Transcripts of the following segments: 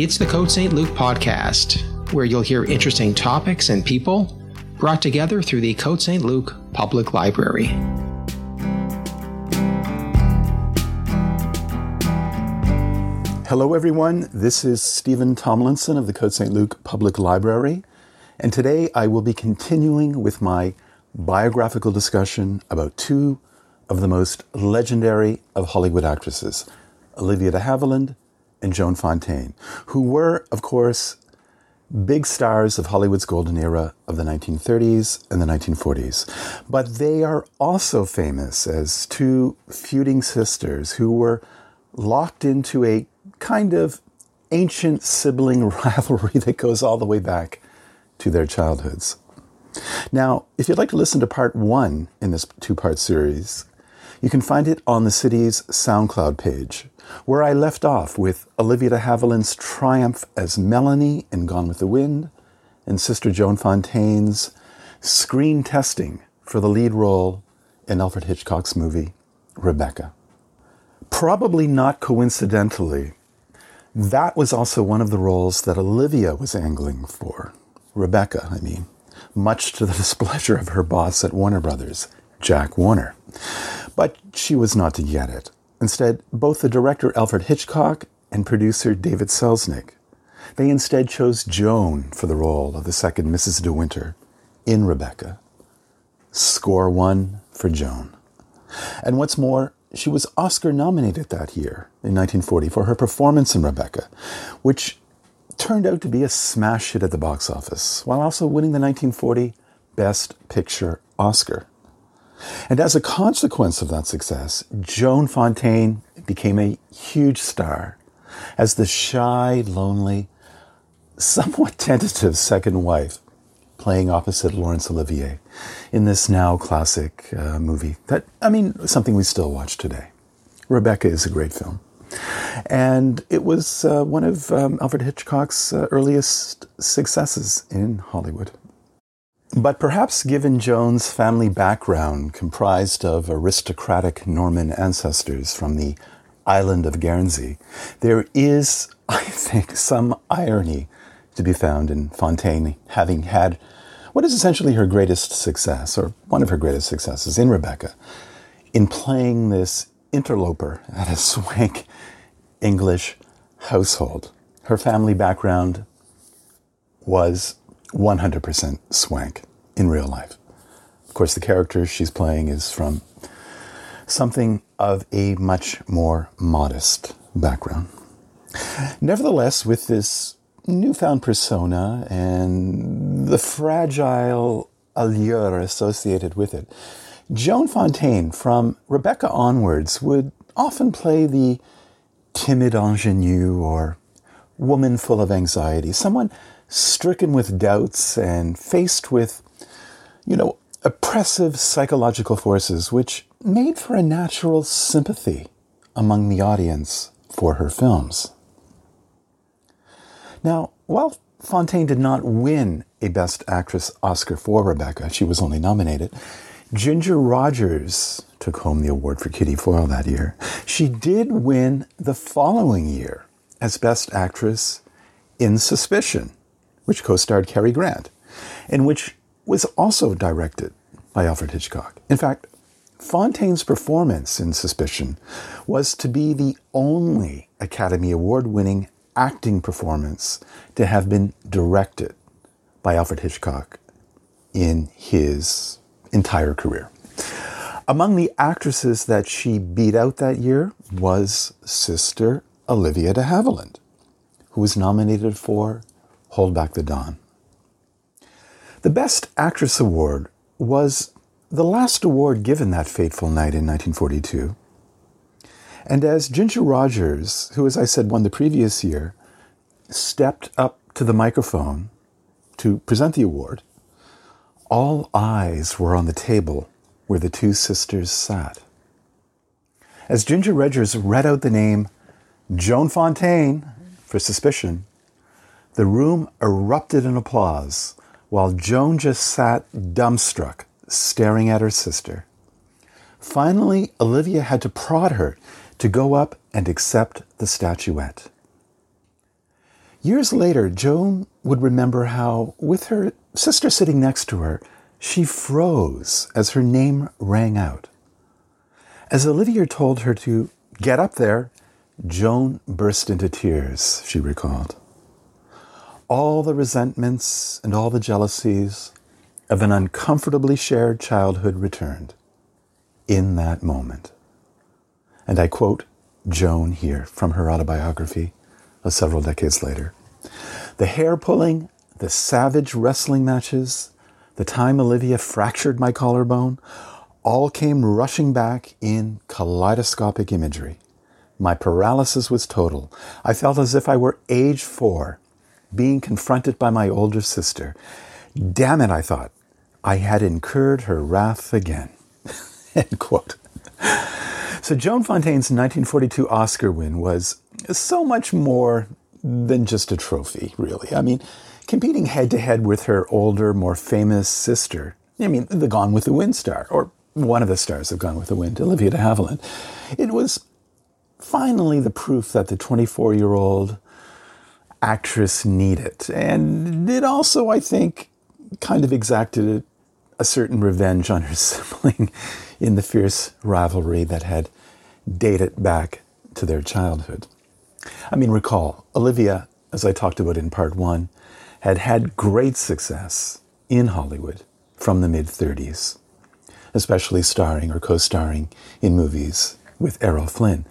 It's the Côte Saint-Luc podcast, where you'll hear interesting topics and people brought together through the Côte Saint-Luc Public Library. Hello, everyone. This is Stephen Tomlinson of the Côte Saint-Luc Public Library, and today I will be continuing with my biographical discussion about two of the most legendary of Hollywood actresses, Olivia de Havilland and Joan Fontaine, who were, of course, big stars of Hollywood's golden era of the 1930s and the 1940s. But they are also famous as two feuding sisters who were locked into a kind of ancient sibling rivalry that goes all the way back to their childhoods. Now, if you'd like to listen to part one in this two part series, you can find it on the city's SoundCloud page, where I left off with Olivia de Havilland's triumph as Melanie in Gone with the Wind, and Sister Joan Fontaine's screen testing for the lead role in Alfred Hitchcock's movie, Rebecca. Probably not coincidentally, that was also one of the roles that Olivia was angling for. Rebecca, I mean, much to the displeasure of her boss at Warner Brothers, Jack Warner. But she was not to get it. Instead, both the director Alfred Hitchcock and producer David Selznick, they instead chose Joan for the role of the second Mrs. De Winter in Rebecca. Score one for Joan. And what's more, she was Oscar nominated that year in 1940 for her performance in Rebecca, which turned out to be a smash hit at the box office, while also winning the 1940 Best Picture Oscar. And as a consequence of that success, Joan Fontaine became a huge star as the shy, lonely, somewhat tentative second wife playing opposite Laurence Olivier in this now classic uh, movie that, I mean, something we still watch today. Rebecca is a great film. And it was uh, one of um, Alfred Hitchcock's uh, earliest successes in Hollywood. But perhaps given Joan's family background, comprised of aristocratic Norman ancestors from the island of Guernsey, there is, I think, some irony to be found in Fontaine having had what is essentially her greatest success, or one of her greatest successes in Rebecca, in playing this interloper at a swank English household. Her family background was 100% swank in real life. Of course, the character she's playing is from something of a much more modest background. Nevertheless, with this newfound persona and the fragile allure associated with it, Joan Fontaine, from Rebecca onwards, would often play the timid ingenue or woman full of anxiety, someone stricken with doubts and faced with, you know, oppressive psychological forces, which made for a natural sympathy among the audience for her films. Now, while Fontaine did not win a Best Actress Oscar for Rebecca, she was only nominated, Ginger Rogers took home the award for Kitty Foyle that year. She did win the following year as Best Actress in Suspicion, which co starred Cary Grant, and which was also directed by Alfred Hitchcock. In fact, Fontaine's performance in Suspicion was to be the only Academy Award winning acting performance to have been directed by Alfred Hitchcock in his entire career. Among the actresses that she beat out that year was Sister Olivia de Havilland, who was nominated for Hold Back the Dawn. The Best Actress Award was the last award given that fateful night in 1942. And as Ginger Rogers, who, as I said, won the previous year, stepped up to the microphone to present the award, all eyes were on the table where the two sisters sat. As Ginger Rogers read out the name Joan Fontaine for suspicion, the room erupted in applause while Joan just sat dumbstruck, staring at her sister. Finally, Olivia had to prod her to go up and accept the statuette. Years later, Joan would remember how, with her sister sitting next to her, she froze as her name rang out. As Olivia told her to get up there, Joan burst into tears, she recalled. All the resentments and all the jealousies of an uncomfortably shared childhood returned in that moment. And I quote Joan here from her autobiography of several decades later. The hair pulling, the savage wrestling matches, the time Olivia fractured my collarbone, all came rushing back in kaleidoscopic imagery. My paralysis was total. I felt as if I were age four, being confronted by my older sister. Damn it, I thought. I had incurred her wrath again. End quote. So Joan Fontaine's 1942 Oscar win was so much more than just a trophy, really. I mean, competing head to head with her older, more famous sister, I mean, the Gone with the Wind star, or one of the stars of Gone with the Wind, Olivia de Havilland, it was finally the proof that the 24 year old actress needed. And it also, I think, kind of exacted a certain revenge on her sibling in the fierce rivalry that had dated back to their childhood. I mean, recall, Olivia, as I talked about in part one, had had great success in Hollywood from the mid 30s, especially starring or co starring in movies with Errol Flynn,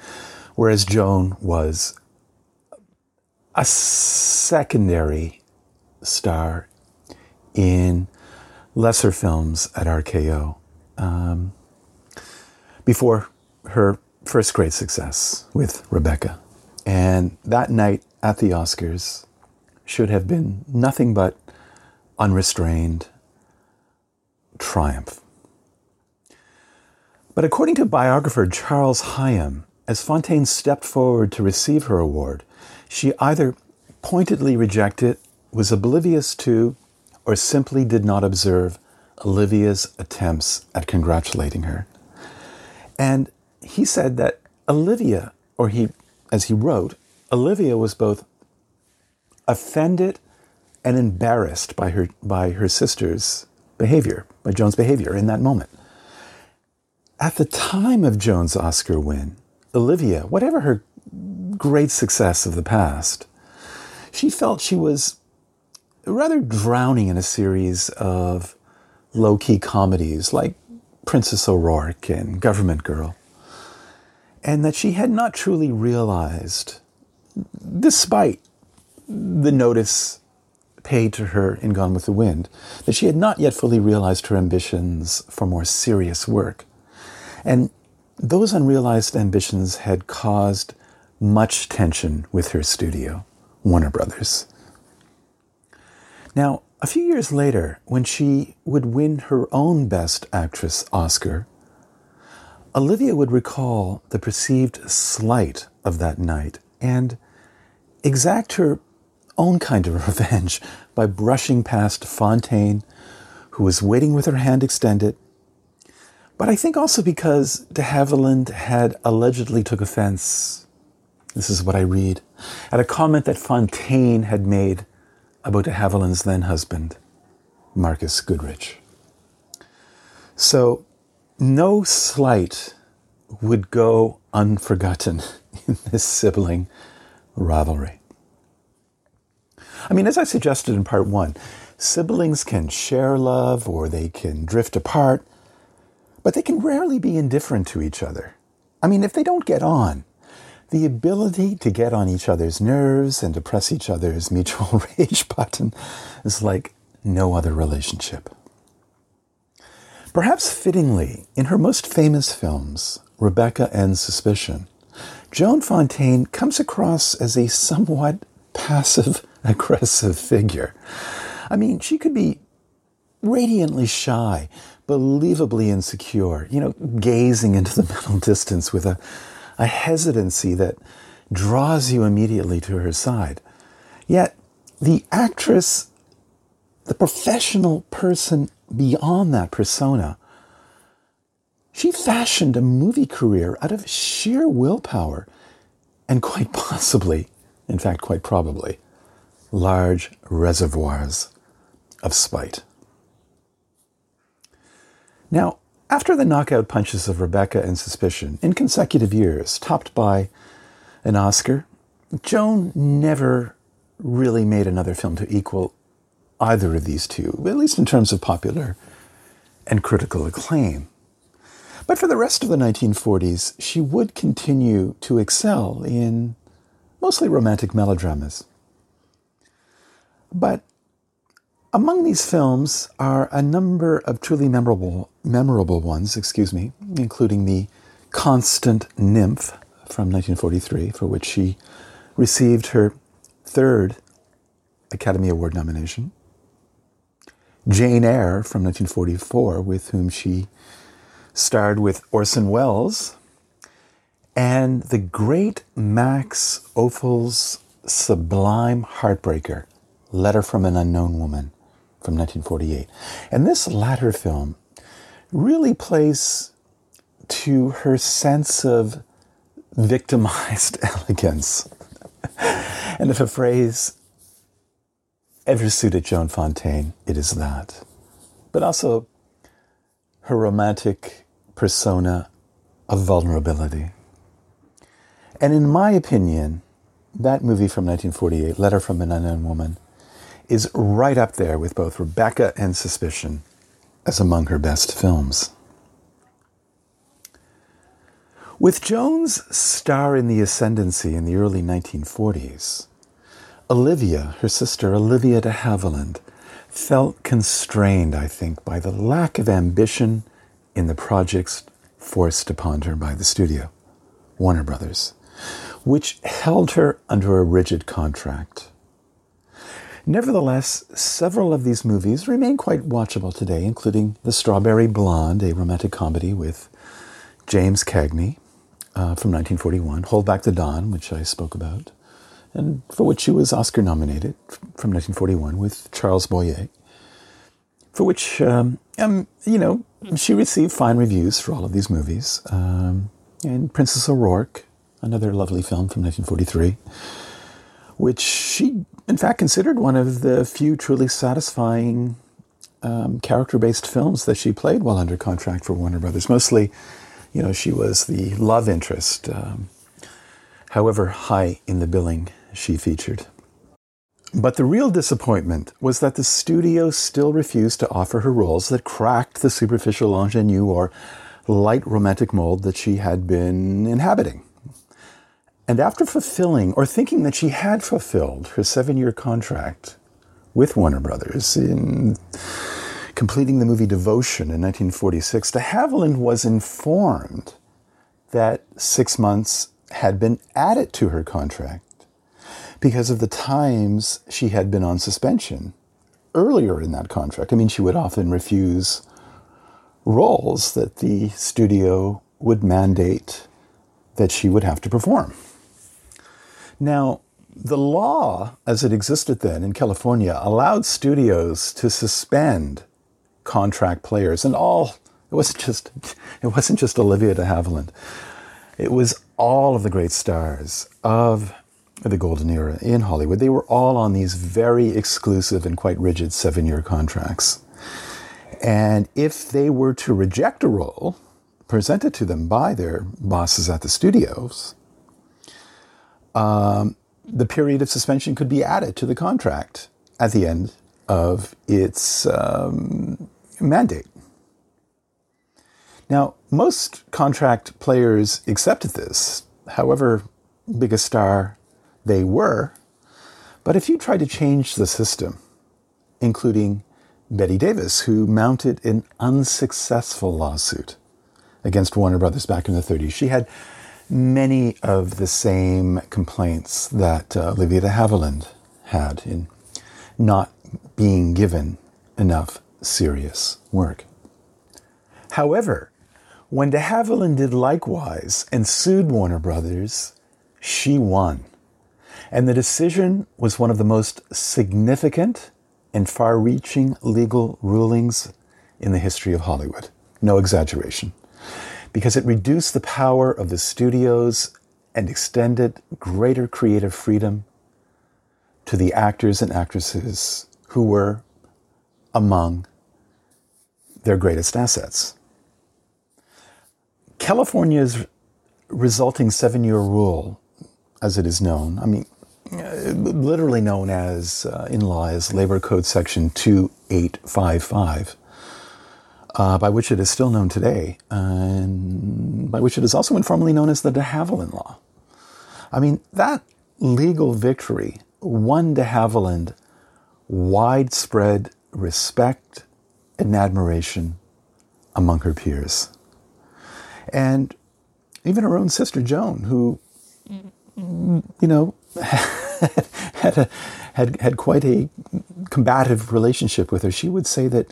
whereas Joan was a secondary star in lesser films at RKO um, before her first great success with Rebecca. And that night at the Oscars should have been nothing but unrestrained triumph. But according to biographer Charles Higham, as Fontaine stepped forward to receive her award, she either pointedly rejected, was oblivious to, or simply did not observe Olivia's attempts at congratulating her. And he said that Olivia, or he, as he wrote, Olivia was both offended and embarrassed by her, by her sister's behavior, by Joan's behavior in that moment. At the time of Joan's Oscar win, Olivia, whatever her great success of the past, she felt she was rather drowning in a series of low key comedies like Princess O'Rourke and Government Girl, and that she had not truly realized, despite the notice paid to her in Gone with the Wind, that she had not yet fully realized her ambitions for more serious work. And those unrealized ambitions had caused much tension with her studio, Warner Brothers. Now, a few years later, when she would win her own Best Actress Oscar, Olivia would recall the perceived slight of that night and exact her own kind of revenge by brushing past Fontaine, who was waiting with her hand extended. But I think also because de Havilland had allegedly took offense, this is what I read, at a comment that Fontaine had made about de Havilland's then husband, Marcus Goodrich. So, no slight would go unforgotten in this sibling rivalry. I mean, as I suggested in part one, siblings can share love or they can drift apart, but they can rarely be indifferent to each other. I mean, if they don't get on, the ability to get on each other's nerves and to press each other's mutual rage button is like no other relationship. Perhaps fittingly, in her most famous films, Rebecca and Suspicion, Joan Fontaine comes across as a somewhat passive aggressive figure. I mean, she could be radiantly shy, believably insecure, you know, gazing into the middle distance with a a hesitancy that draws you immediately to her side. Yet, the actress, the professional person beyond that persona, she fashioned a movie career out of sheer willpower and quite possibly, in fact, quite probably, large reservoirs of spite. Now, after the knockout punches of Rebecca and Suspicion in consecutive years, topped by an Oscar, Joan never really made another film to equal either of these two, at least in terms of popular and critical acclaim. But for the rest of the 1940s, she would continue to excel in mostly romantic melodramas. But among these films are a number of truly memorable, memorable ones, excuse me, including The Constant Nymph from 1943, for which she received her third Academy Award nomination. Jane Eyre from 1944, with whom she starred with Orson Welles, and the great Max Ophuls' sublime heartbreaker, Letter from an Unknown Woman from 1948. And this latter film really plays to her sense of victimized elegance. and if a phrase ever suited Joan Fontaine, it is that. But also her romantic persona of vulnerability. And in my opinion, that movie from 1948, Letter from an Unknown Woman, is right up there with both Rebecca and Suspicion as among her best films. With Joan's star in the ascendancy in the early 1940s, Olivia, her sister Olivia de Havilland, felt constrained, I think, by the lack of ambition in the projects forced upon her by the studio, Warner Brothers, which held her under a rigid contract. Nevertheless, several of these movies remain quite watchable today, including The Strawberry Blonde, a romantic comedy with James Cagney uh, from 1941, Hold Back the Dawn, which I spoke about, and for which she was Oscar nominated from 1941 with Charles Boyer, for which, um, um, you know, she received fine reviews for all of these movies. Um, and Princess O'Rourke, another lovely film from 1943, which she in fact, considered one of the few truly satisfying um, character based films that she played while under contract for Warner Brothers. Mostly, you know, she was the love interest, um, however high in the billing she featured. But the real disappointment was that the studio still refused to offer her roles that cracked the superficial ingenue or light romantic mold that she had been inhabiting. And after fulfilling, or thinking that she had fulfilled her seven year contract with Warner Brothers in completing the movie Devotion in 1946, de Havilland was informed that six months had been added to her contract because of the times she had been on suspension earlier in that contract. I mean, she would often refuse roles that the studio would mandate that she would have to perform. Now, the law as it existed then in California allowed studios to suspend contract players and all it wasn't just it wasn't just Olivia de Havilland. It was all of the great stars of the golden era in Hollywood. They were all on these very exclusive and quite rigid seven-year contracts. And if they were to reject a role presented to them by their bosses at the studios, um, the period of suspension could be added to the contract at the end of its um, mandate. Now, most contract players accepted this, however big a star they were. But if you tried to change the system, including Bette Davis, who mounted an unsuccessful lawsuit against Warner Brothers back in the 30s, she had many of the same complaints that uh, Olivia de Havilland had in not being given enough serious work. However, when de Havilland did likewise and sued Warner Brothers, she won. And the decision was one of the most significant and far reaching legal rulings in the history of Hollywood. No exaggeration because it reduced the power of the studios and extended greater creative freedom to the actors and actresses who were among their greatest assets. California's resulting seven year rule, as it is known, I mean, literally known as uh, in law as Labor Code Section 2855, uh, by which it is still known today, and by which it is also informally known as the de Havilland Law. I mean, that legal victory won de Havilland widespread respect and admiration among her peers. And even her own sister Joan, who, you know, had, a, had, had quite a combative relationship with her, she would say that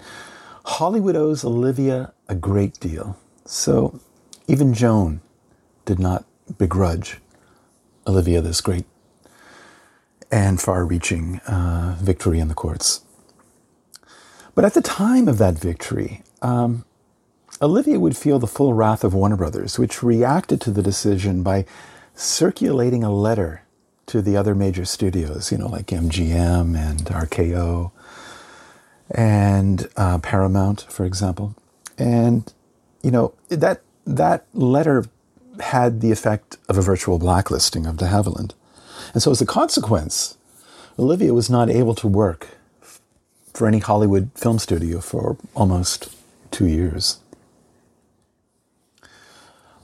Hollywood owes Olivia a great deal. So even Joan did not begrudge Olivia this great and far reaching uh, victory in the courts. But at the time of that victory, um, Olivia would feel the full wrath of Warner Brothers, which reacted to the decision by circulating a letter to the other major studios, you know, like MGM and RKO and uh, Paramount, for example. And, you know, that, that letter had the effect of a virtual blacklisting of de Havilland. And so, as a consequence, Olivia was not able to work for any Hollywood film studio for almost two years.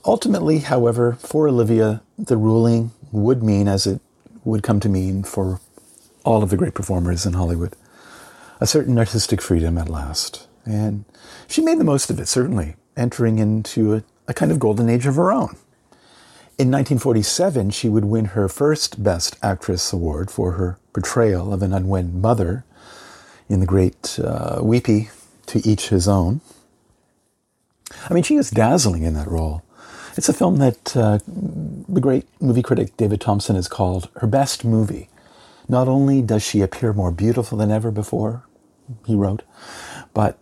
Ultimately, however, for Olivia, the ruling would mean, as it would come to mean for all of the great performers in Hollywood, a certain artistic freedom at last. And she made the most of it, certainly, entering into a, a kind of golden age of her own. In 1947, she would win her first Best Actress award for her portrayal of an unwed mother in the great uh, Weepy, To Each His Own. I mean, she is dazzling in that role. It's a film that uh, the great movie critic David Thomson has called her best movie. Not only does she appear more beautiful than ever before, he wrote, but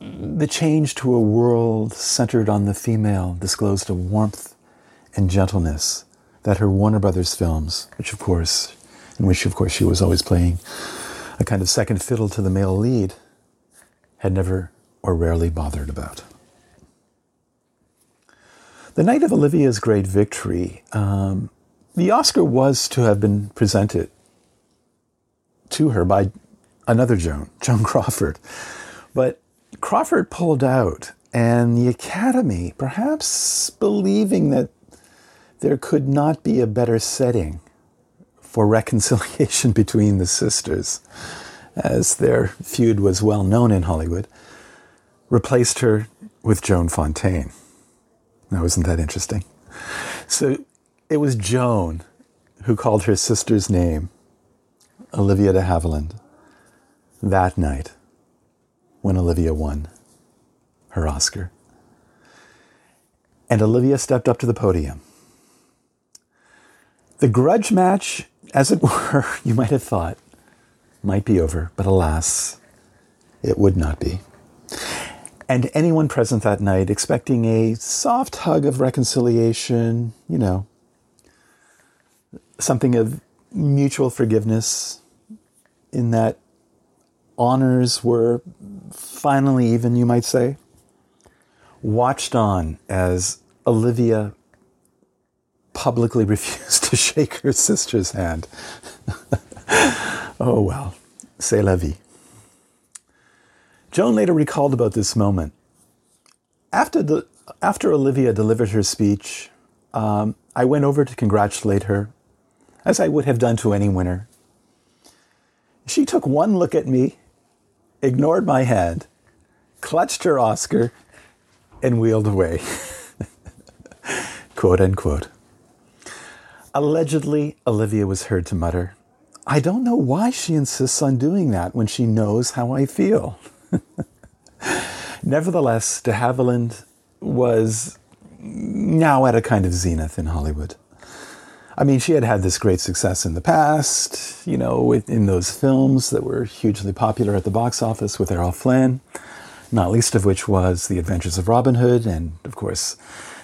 the change to a world centered on the female disclosed a warmth and gentleness that her Warner Brothers films, which of course, in which of course she was always playing a kind of second fiddle to the male lead, had never or rarely bothered about. The night of Olivia's great victory, um, the Oscar was to have been presented to her by another Joan, Joan Crawford. But Crawford pulled out, and the Academy, perhaps believing that there could not be a better setting for reconciliation between the sisters, as their feud was well known in Hollywood, replaced her with Joan Fontaine. Now, isn't that interesting? So it was Joan who called her sister's name Olivia de Havilland that night when Olivia won her Oscar. And Olivia stepped up to the podium. The grudge match, as it were, you might have thought, might be over, but alas, it would not be and anyone present that night expecting a soft hug of reconciliation, you know, something of mutual forgiveness, in that honors were finally even, you might say, watched on as Olivia publicly refused to shake her sister's hand. oh well, c'est la vie. Joan later recalled about this moment. After, the, after Olivia delivered her speech, um, I went over to congratulate her, as I would have done to any winner. She took one look at me, ignored my hand, clutched her Oscar, and wheeled away. Quote unquote. Allegedly, Olivia was heard to mutter, I don't know why she insists on doing that when she knows how I feel. Nevertheless, de Havilland was now at a kind of zenith in Hollywood. I mean, she had had this great success in the past, you know, in those films that were hugely popular at the box office with Errol Flynn, not least of which was The Adventures of Robin Hood, and of course,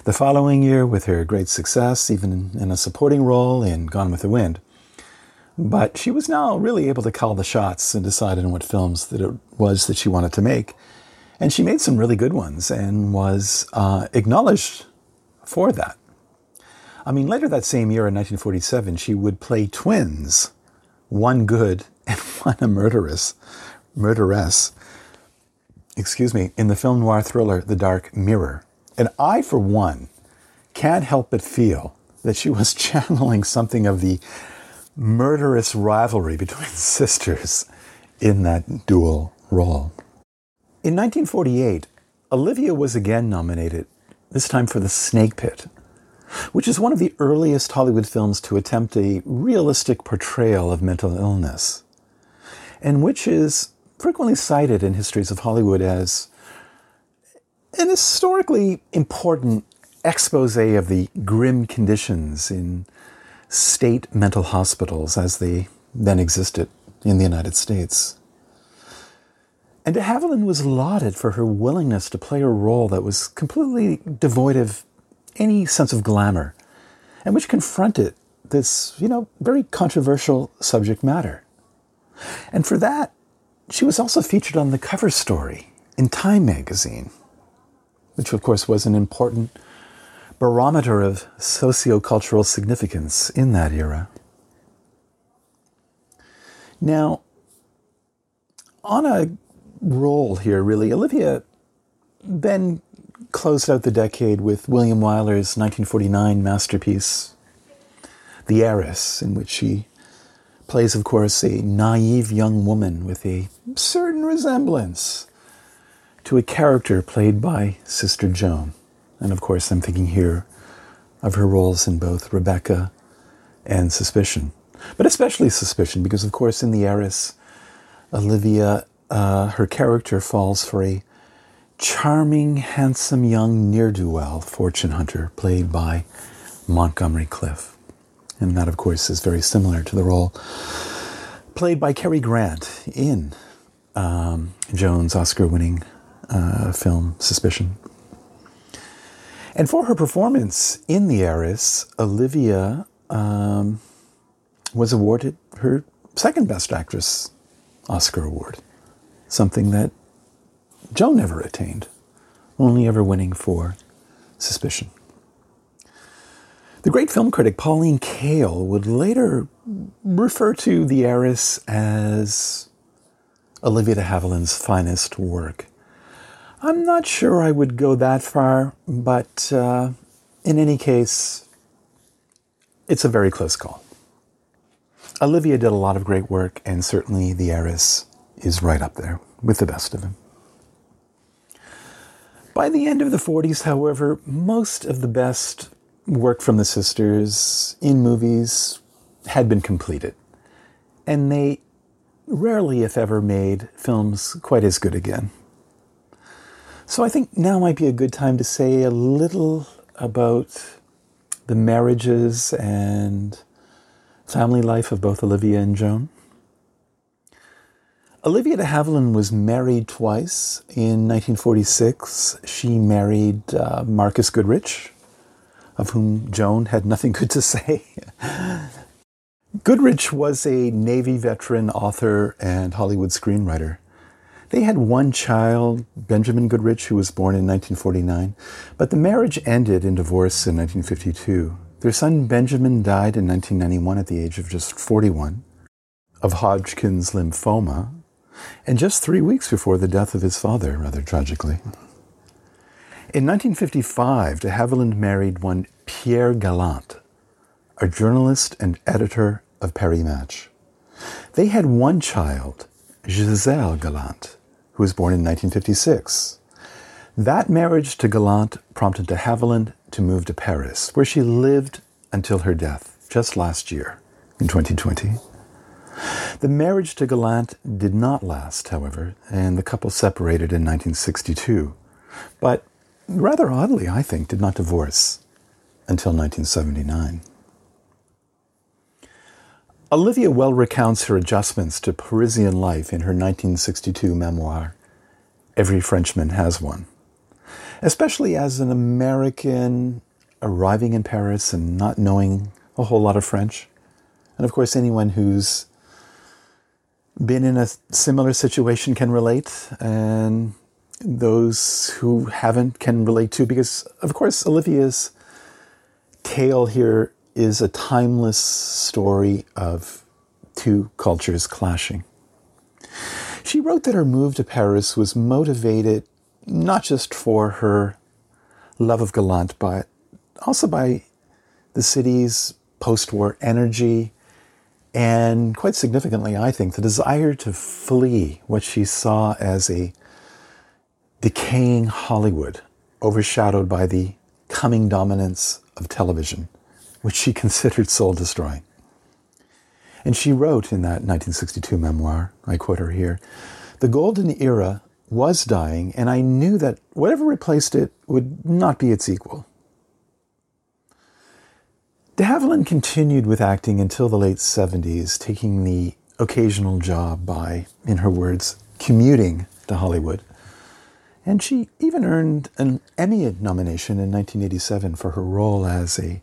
the following year with her great success, even in a supporting role in Gone with the Wind. But she was now really able to call the shots and decide on what films that it was that she wanted to make. And she made some really good ones and was uh, acknowledged for that. I mean, later that same year in 1947, she would play twins, one good and one a murderess, murderess, excuse me, in the film noir thriller The Dark Mirror. And I, for one, can't help but feel that she was channeling something of the murderous rivalry between sisters in that dual role. In 1948, Olivia was again nominated, this time for The Snake Pit, which is one of the earliest Hollywood films to attempt a realistic portrayal of mental illness, and which is frequently cited in histories of Hollywood as an historically important expose of the grim conditions in state mental hospitals as they then existed in the United States. And de Havilland was lauded for her willingness to play a role that was completely devoid of any sense of glamour and which confronted this, you know, very controversial subject matter. And for that, she was also featured on the cover story in Time magazine, which of course was an important barometer of sociocultural significance in that era. Now, on a roll here, really, Olivia then closed out the decade with William Wyler's 1949 masterpiece, The Heiress, in which she plays, of course, a naive young woman with a certain resemblance to a character played by Sister Joan. And of course, I'm thinking here of her roles in both Rebecca and Suspicion. But especially Suspicion, because of course, in The Heiress, Olivia, uh, her character falls for a charming, handsome young ne'er do well fortune hunter played by Montgomery Clift. And that, of course, is very similar to the role played by Cary Grant in um, Joan's Oscar winning uh, film Suspicion. And for her performance in The Heiress, Olivia um, was awarded her second Best Actress Oscar award, something that Joan never attained, only ever winning for Suspicion. The great film critic Pauline Kael would later refer to The Heiress as Olivia de Havilland's finest work. I'm not sure I would go that far, but uh, in any case, it's a very close call. Olivia did a lot of great work, and certainly The Heiress is right up there with the best of them. By the end of the 40s, however, most of the best work from the sisters in movies had been completed, and they rarely, if ever, made films quite as good again. So I think now might be a good time to say a little about the marriages and family life of both Olivia and Joan. Olivia de Havilland was married twice. In 1946, she married uh, Marcus Goodrich, of whom Joan had nothing good to say. Goodrich was a Navy veteran, author, and Hollywood screenwriter. They had one child, Benjamin Goodrich, who was born in 1949, but the marriage ended in divorce in 1952. Their son Benjamin died in 1991 at the age of just 41 of Hodgkin's lymphoma, and just three weeks before the death of his father, rather tragically. In 1955, de Havilland married one Pierre Galante, a journalist and editor of Paris Match. They had one child, Giselle Galante, who was born in 1956. That marriage to Galante prompted de Havilland to move to Paris, where she lived until her death just last year, in 2020. The marriage to Galante did not last, however, and the couple separated in 1962, but rather oddly, I think, did not divorce until 1979. Olivia well recounts her adjustments to Parisian life in her 1962 memoir, Every Frenchman Has One. Especially as an American arriving in Paris and not knowing a whole lot of French. And of course, anyone who's been in a similar situation can relate, and those who haven't can relate too, because of course, Olivia's tale here is a timeless story of two cultures clashing. She wrote that her move to Paris was motivated not just for her love of Galante, but also by the city's post war energy, and quite significantly, I think, the desire to flee what she saw as a decaying Hollywood, overshadowed by the coming dominance of television, which she considered soul destroying. And she wrote in that 1962 memoir, I quote her here The golden era was dying, and I knew that whatever replaced it would not be its equal. De Havilland continued with acting until the late 70s, taking the occasional job by, in her words, commuting to Hollywood. And she even earned an Emmy nomination in 1987 for her role as a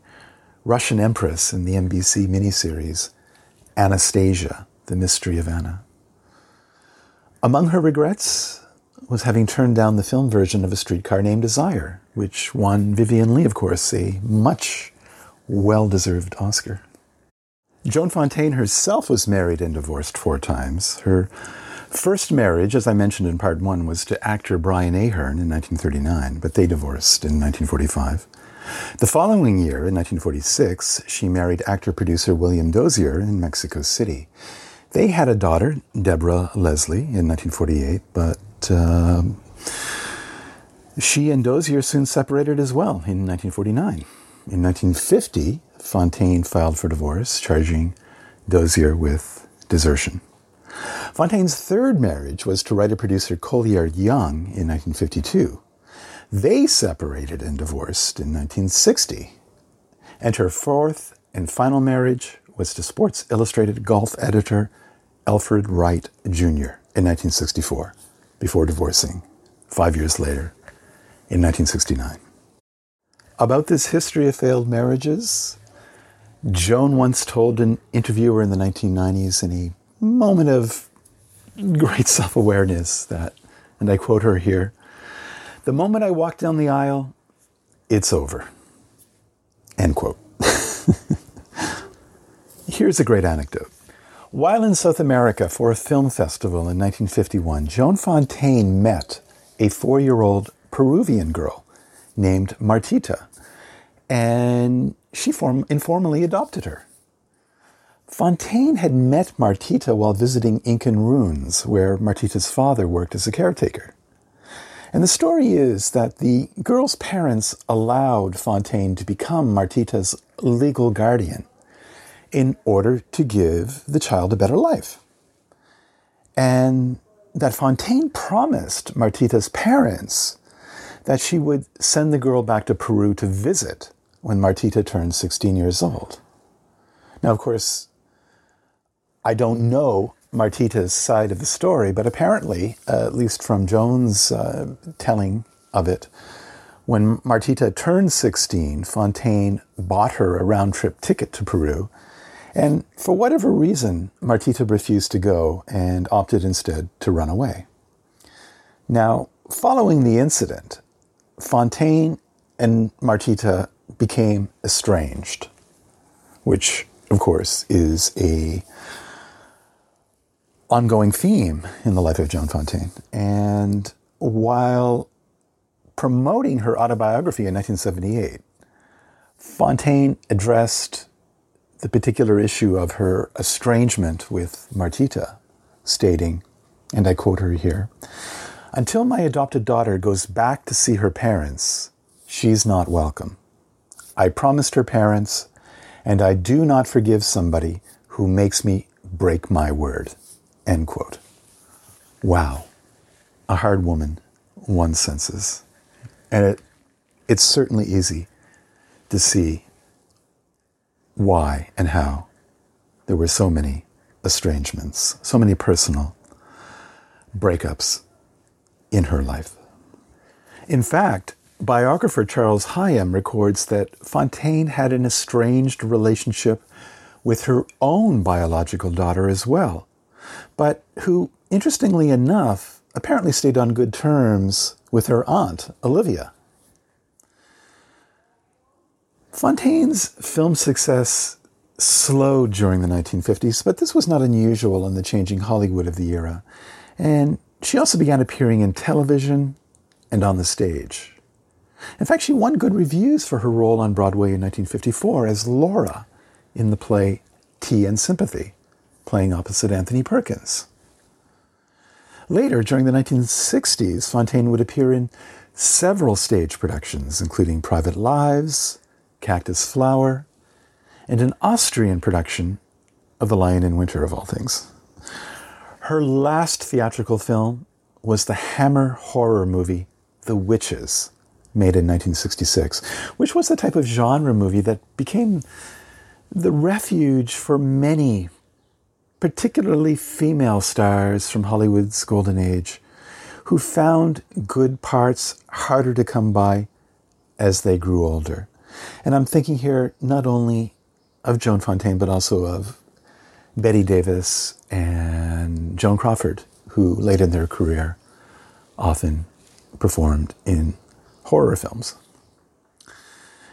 Russian empress in the NBC miniseries Anastasia, The Mystery of Anna. Among her regrets was having turned down the film version of A Streetcar Named Desire, which won Vivien Leigh, of course, a much well deserved Oscar. Joan Fontaine herself was married and divorced four times. Her first marriage, as I mentioned in part one, was to actor Brian Aherne in 1939, but they divorced in 1945. The following year, in 1946, she married actor producer William Dozier in Mexico City. They had a daughter, Deborah Leslie, in 1948, but uh, she and Dozier soon separated as well in 1949. In 1950, Fontaine filed for divorce, charging Dozier with desertion. Fontaine's third marriage was to writer producer Collier Young in 1952. They separated and divorced in 1960. And her fourth and final marriage was to Sports Illustrated golf editor Alfred Wright Jr. in 1964, before divorcing five years later in 1969. About this history of failed marriages, Joan once told an interviewer in the 1990s in a moment of great self awareness that, and I quote her here, the moment I walk down the aisle, it's over. End quote. Here's a great anecdote. While in South America for a film festival in 1951, Joan Fontaine met a four year old Peruvian girl named Martita and she form, informally adopted her. Fontaine had met Martita while visiting Incan ruins, where Martita's father worked as a caretaker. And the story is that the girl's parents allowed Fontaine to become Martita's legal guardian in order to give the child a better life. And that Fontaine promised Martita's parents that she would send the girl back to Peru to visit when Martita turned 16 years old. Now, of course, I don't know Martita's side of the story, but apparently, uh, at least from Joan's uh, telling of it, when Martita turned 16, Fontaine bought her a round trip ticket to Peru. And for whatever reason, Martita refused to go and opted instead to run away. Now, following the incident, Fontaine and Martita became estranged, which, of course, is a ongoing theme in the life of Joan Fontaine. And while promoting her autobiography in 1978, Fontaine addressed the particular issue of her estrangement with Martita, stating, and I quote her here Until my adopted daughter goes back to see her parents, she's not welcome. I promised her parents, and I do not forgive somebody who makes me break my word. End quote. Wow. A hard woman, one senses. And it, it's certainly easy to see why and how there were so many estrangements, so many personal breakups in her life. In fact, Biographer Charles Higham records that Fontaine had an estranged relationship with her own biological daughter as well, but who, interestingly enough, apparently stayed on good terms with her aunt, Olivia. Fontaine's film success slowed during the 1950s, but this was not unusual in the changing Hollywood of the era. And she also began appearing in television and on the stage. In fact, she won good reviews for her role on Broadway in 1954 as Laura in the play Tea and Sympathy, playing opposite Anthony Perkins. Later, during the 1960s, Fontaine would appear in several stage productions, including Private Lives, Cactus Flower, and an Austrian production of The Lion in Winter, of all things. Her last theatrical film was the Hammer horror movie The Witches, made in 1966, which was the type of genre movie that became the refuge for many, particularly female stars from Hollywood's golden age, who found good parts harder to come by as they grew older. And I'm thinking here not only of Joan Fontaine, but also of Bette Davis and Joan Crawford, who late in their career often performed in horror films.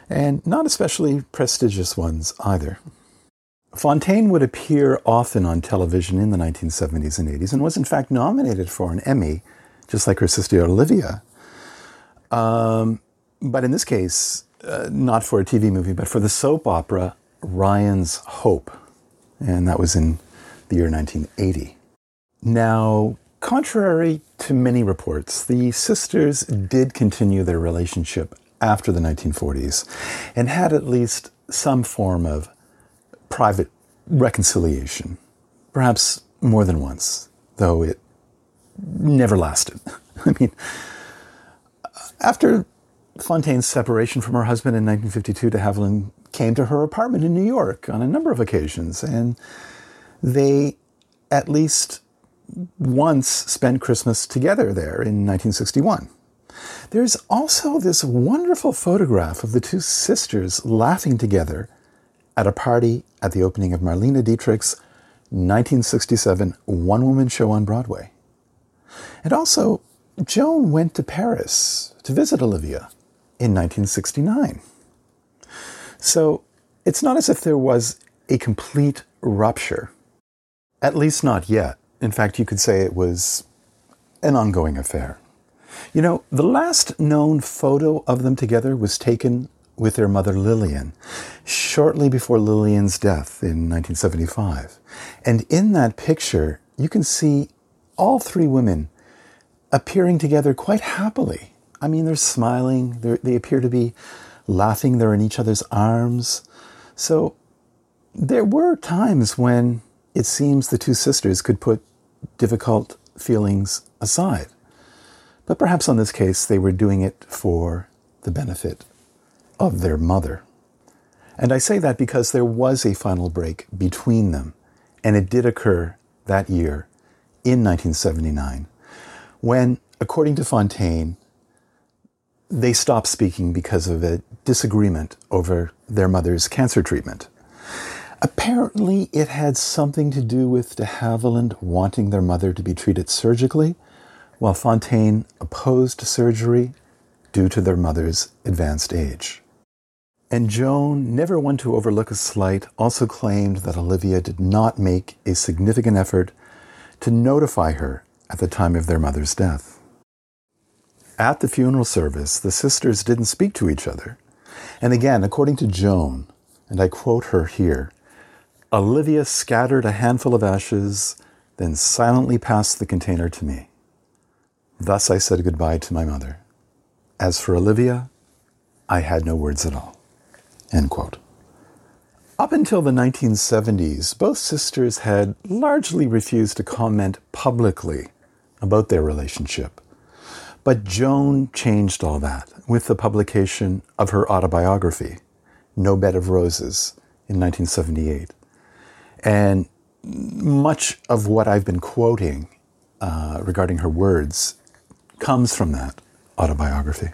And not especially prestigious ones either. Fontaine would appear often on television in the 1970s and 80s and was in fact nominated for an Emmy, just like her sister Olivia. Um, but in this case, uh, not for a TV movie, but for the soap opera Ryan's Hope. And that was in the year 1980. Now, contrary to many reports, the sisters did continue their relationship after the 1940s and had at least some form of private reconciliation, perhaps more than once, though it never lasted. I mean, after Fontaine's separation from her husband in 1952, de Havilland came to her apartment in New York on a number of occasions, and they at least once spent Christmas together there in 1961. There's also this wonderful photograph of the two sisters laughing together at a party at the opening of Marlene Dietrich's 1967 one woman show on Broadway. And also, Joan went to Paris to visit Olivia in 1969. So it's not as if there was a complete rupture, at least not yet. In fact, you could say it was an ongoing affair. You know, the last known photo of them together was taken with their mother Lillian shortly before Lillian's death in 1975. And in that picture, you can see all three women appearing together quite happily. I mean, they're smiling, they're, they appear to be laughing, they're in each other's arms. So there were times when it seems the two sisters could put difficult feelings aside. But perhaps on this case, they were doing it for the benefit of their mother. And I say that because there was a final break between them, and it did occur that year in 1979, when, according to Fontaine, they stopped speaking because of a disagreement over their mother's cancer treatment. Apparently, it had something to do with de Havilland wanting their mother to be treated surgically, while Fontaine opposed surgery due to their mother's advanced age. And Joan, never one to overlook a slight, also claimed that Olivia did not make a significant effort to notify her at the time of their mother's death. At the funeral service, the sisters didn't speak to each other. And again, according to Joan, and I quote her here, Olivia scattered a handful of ashes, then silently passed the container to me. Thus I said goodbye to my mother. As for Olivia, I had no words at all. End quote. Up until the 1970s, both sisters had largely refused to comment publicly about their relationship. But Joan changed all that with the publication of her autobiography, No Bed of Roses, in 1978. And much of what I've been quoting uh, regarding her words comes from that autobiography.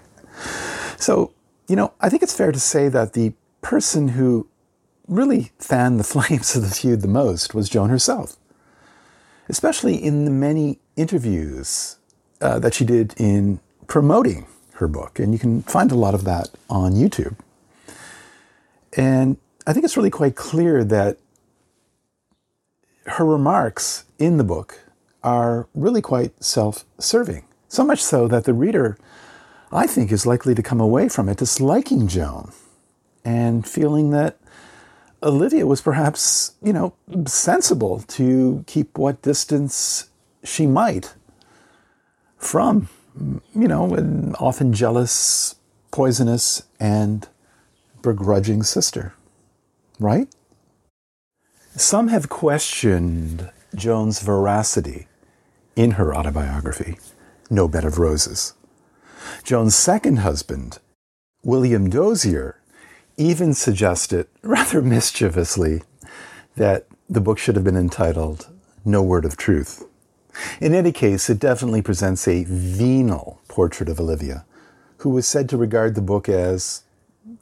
So, you know, I think it's fair to say that the person who really fanned the flames of the feud the most was Joan herself, especially in the many interviews uh, that she did in promoting her book. And you can find a lot of that on YouTube. And I think it's really quite clear that her remarks in the book are really quite self serving. So much so that the reader, I think, is likely to come away from it disliking Joan and feeling that Olivia was perhaps, you know, sensible to keep what distance she might from, you know, an often jealous, poisonous, and begrudging sister. Right? Some have questioned Joan's veracity in her autobiography, No Bed of Roses. Joan's second husband, William Dozier, even suggested, rather mischievously, that the book should have been entitled No Word of Truth. In any case, it definitely presents a venal portrait of Olivia, who was said to regard the book as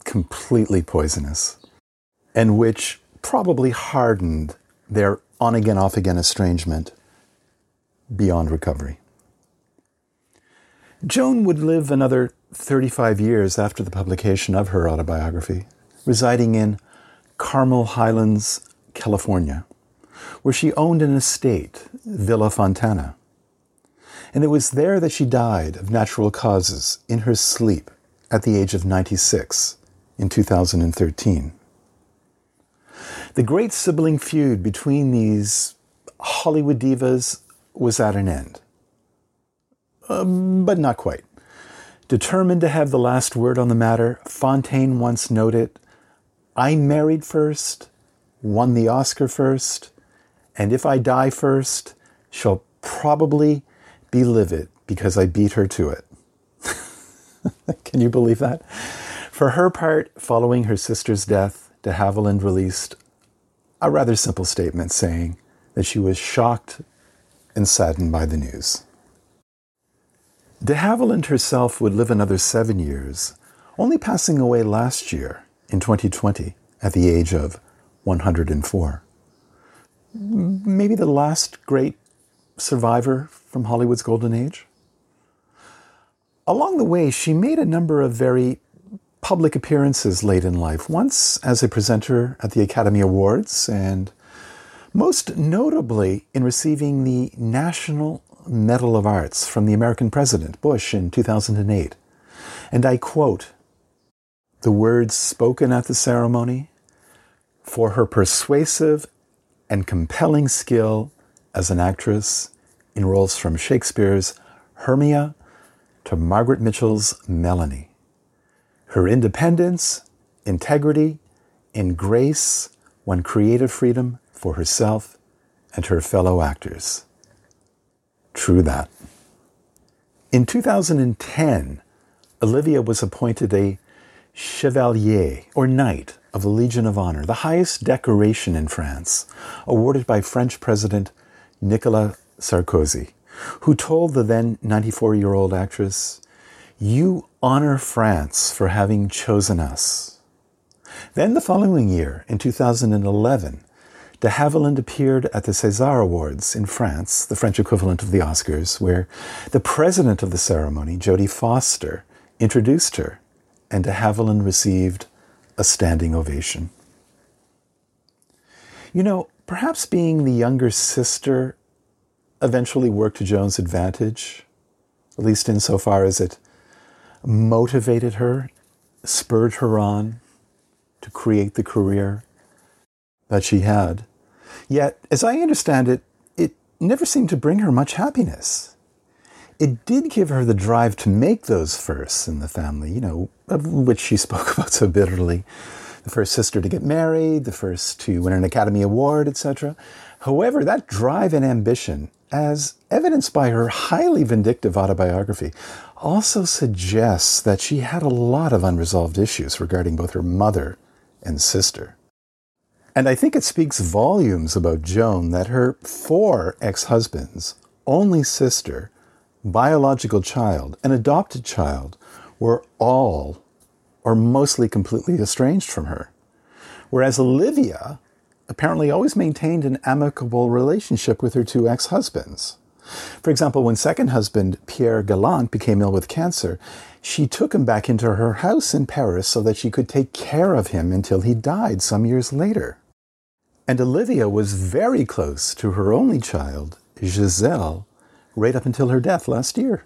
completely poisonous, and which probably hardened their on again, off again estrangement beyond recovery. Joan would live another 35 years after the publication of her autobiography, residing in Carmel Highlands, California, where she owned an estate, Villa Fontana. And it was there that she died of natural causes in her sleep at the age of 96 in 2013. The great sibling feud between these Hollywood divas was at an end. Um, but not quite. Determined to have the last word on the matter, Fontaine once noted I married first, won the Oscar first, and if I die first, she'll probably be livid because I beat her to it. Can you believe that? For her part, following her sister's death, de Havilland released a rather simple statement saying that she was shocked and saddened by the news. De Havilland herself would live another seven years, only passing away last year in 2020 at the age of 104. Maybe the last great survivor from Hollywood's golden age. Along the way, she made a number of very public appearances late in life, once as a presenter at the Academy Awards, and most notably in receiving the National Medal of Arts from the American President Bush in 2008. And I quote the words spoken at the ceremony for her persuasive and compelling skill as an actress in roles from Shakespeare's Hermia to Margaret Mitchell's Melanie her independence, integrity, and grace won creative freedom for herself and her fellow actors. True that. In 2010, Olivia was appointed a Chevalier or Knight of the Legion of Honor, the highest decoration in France, awarded by French President Nicolas Sarkozy, who told the then 94 year old actress, You honor France for having chosen us. Then the following year, in 2011, de Havilland appeared at the César Awards in France, the French equivalent of the Oscars, where the president of the ceremony, Jodie Foster, introduced her, and de Havilland received a standing ovation. You know, perhaps being the younger sister eventually worked to Joan's advantage, at least insofar as it motivated her, spurred her on to create the career that she had. Yet, as I understand it, it never seemed to bring her much happiness. It did give her the drive to make those firsts in the family, you know, of which she spoke about so bitterly. The first sister to get married, the first to win an Academy Award, etc. However, that drive and ambition, as evidenced by her highly vindictive autobiography, also suggests that she had a lot of unresolved issues regarding both her mother and sister. And I think it speaks volumes about Joan that her four ex husbands, only sister, biological child, and adopted child were all or mostly completely estranged from her, Whereas Olivia apparently always maintained an amicable relationship with her two ex husbands. For example, when second husband Pierre Galante became ill with cancer, she took him back into her house in Paris so that she could take care of him until he died some years later. And Olivia was very close to her only child, Giselle, right up until her death last year.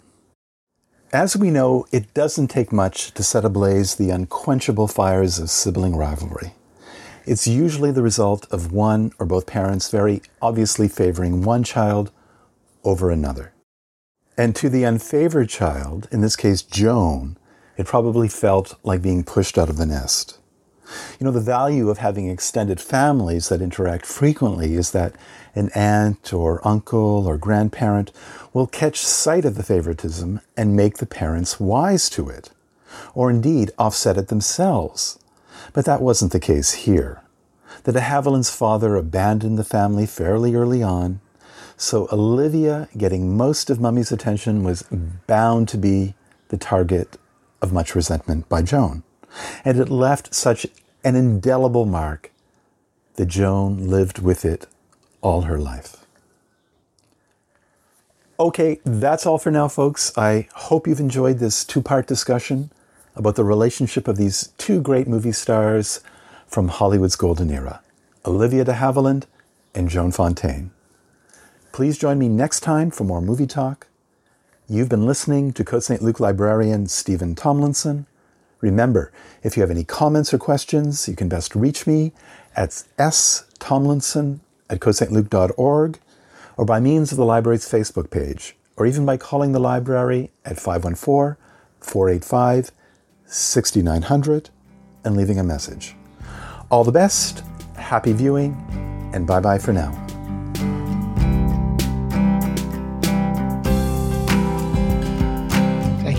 As we know, it doesn't take much to set ablaze the unquenchable fires of sibling rivalry. It's usually the result of one or both parents very obviously favoring one child over another. And to the unfavored child, in this case Joan, it probably felt like being pushed out of the nest. You know, the value of having extended families that interact frequently is that an aunt or uncle or grandparent will catch sight of the favoritism and make the parents wise to it, or indeed offset it themselves. But that wasn't the case here. The de Havilland's father abandoned the family fairly early on, so Olivia, getting most of Mummy's attention, was bound to be the target of much resentment by Joan. And it left such an indelible mark that Joan lived with it all her life. Okay, that's all for now, folks. I hope you've enjoyed this two part discussion about the relationship of these two great movie stars from Hollywood's golden era Olivia de Havilland and Joan Fontaine. Please join me next time for more movie talk. You've been listening to Côte St. Luc librarian Stephen Tomlinson. Remember, if you have any comments or questions, you can best reach me at stomlinson at cotesaintluc.org or by means of the library's Facebook page, or even by calling the library at 514 485 6900 and leaving a message. All the best, happy viewing, and bye bye for now.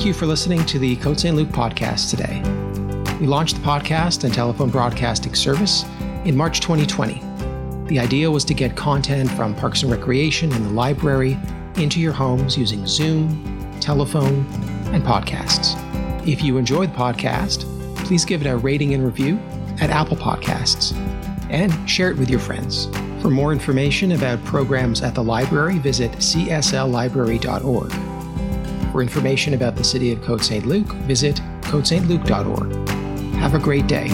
You for listening to the Côte St. Luc podcast today. We launched the podcast and telephone broadcasting service in March 2020. The idea was to get content from Parks and Recreation and the library into your homes using Zoom, telephone, and podcasts. If you enjoyed the podcast, please give it a rating and review at Apple Podcasts and share it with your friends. For more information about programs at the library, visit csllibrary.org. For information about the city of Côte St. Luc, visit cotesaintluc.org. Have a great day.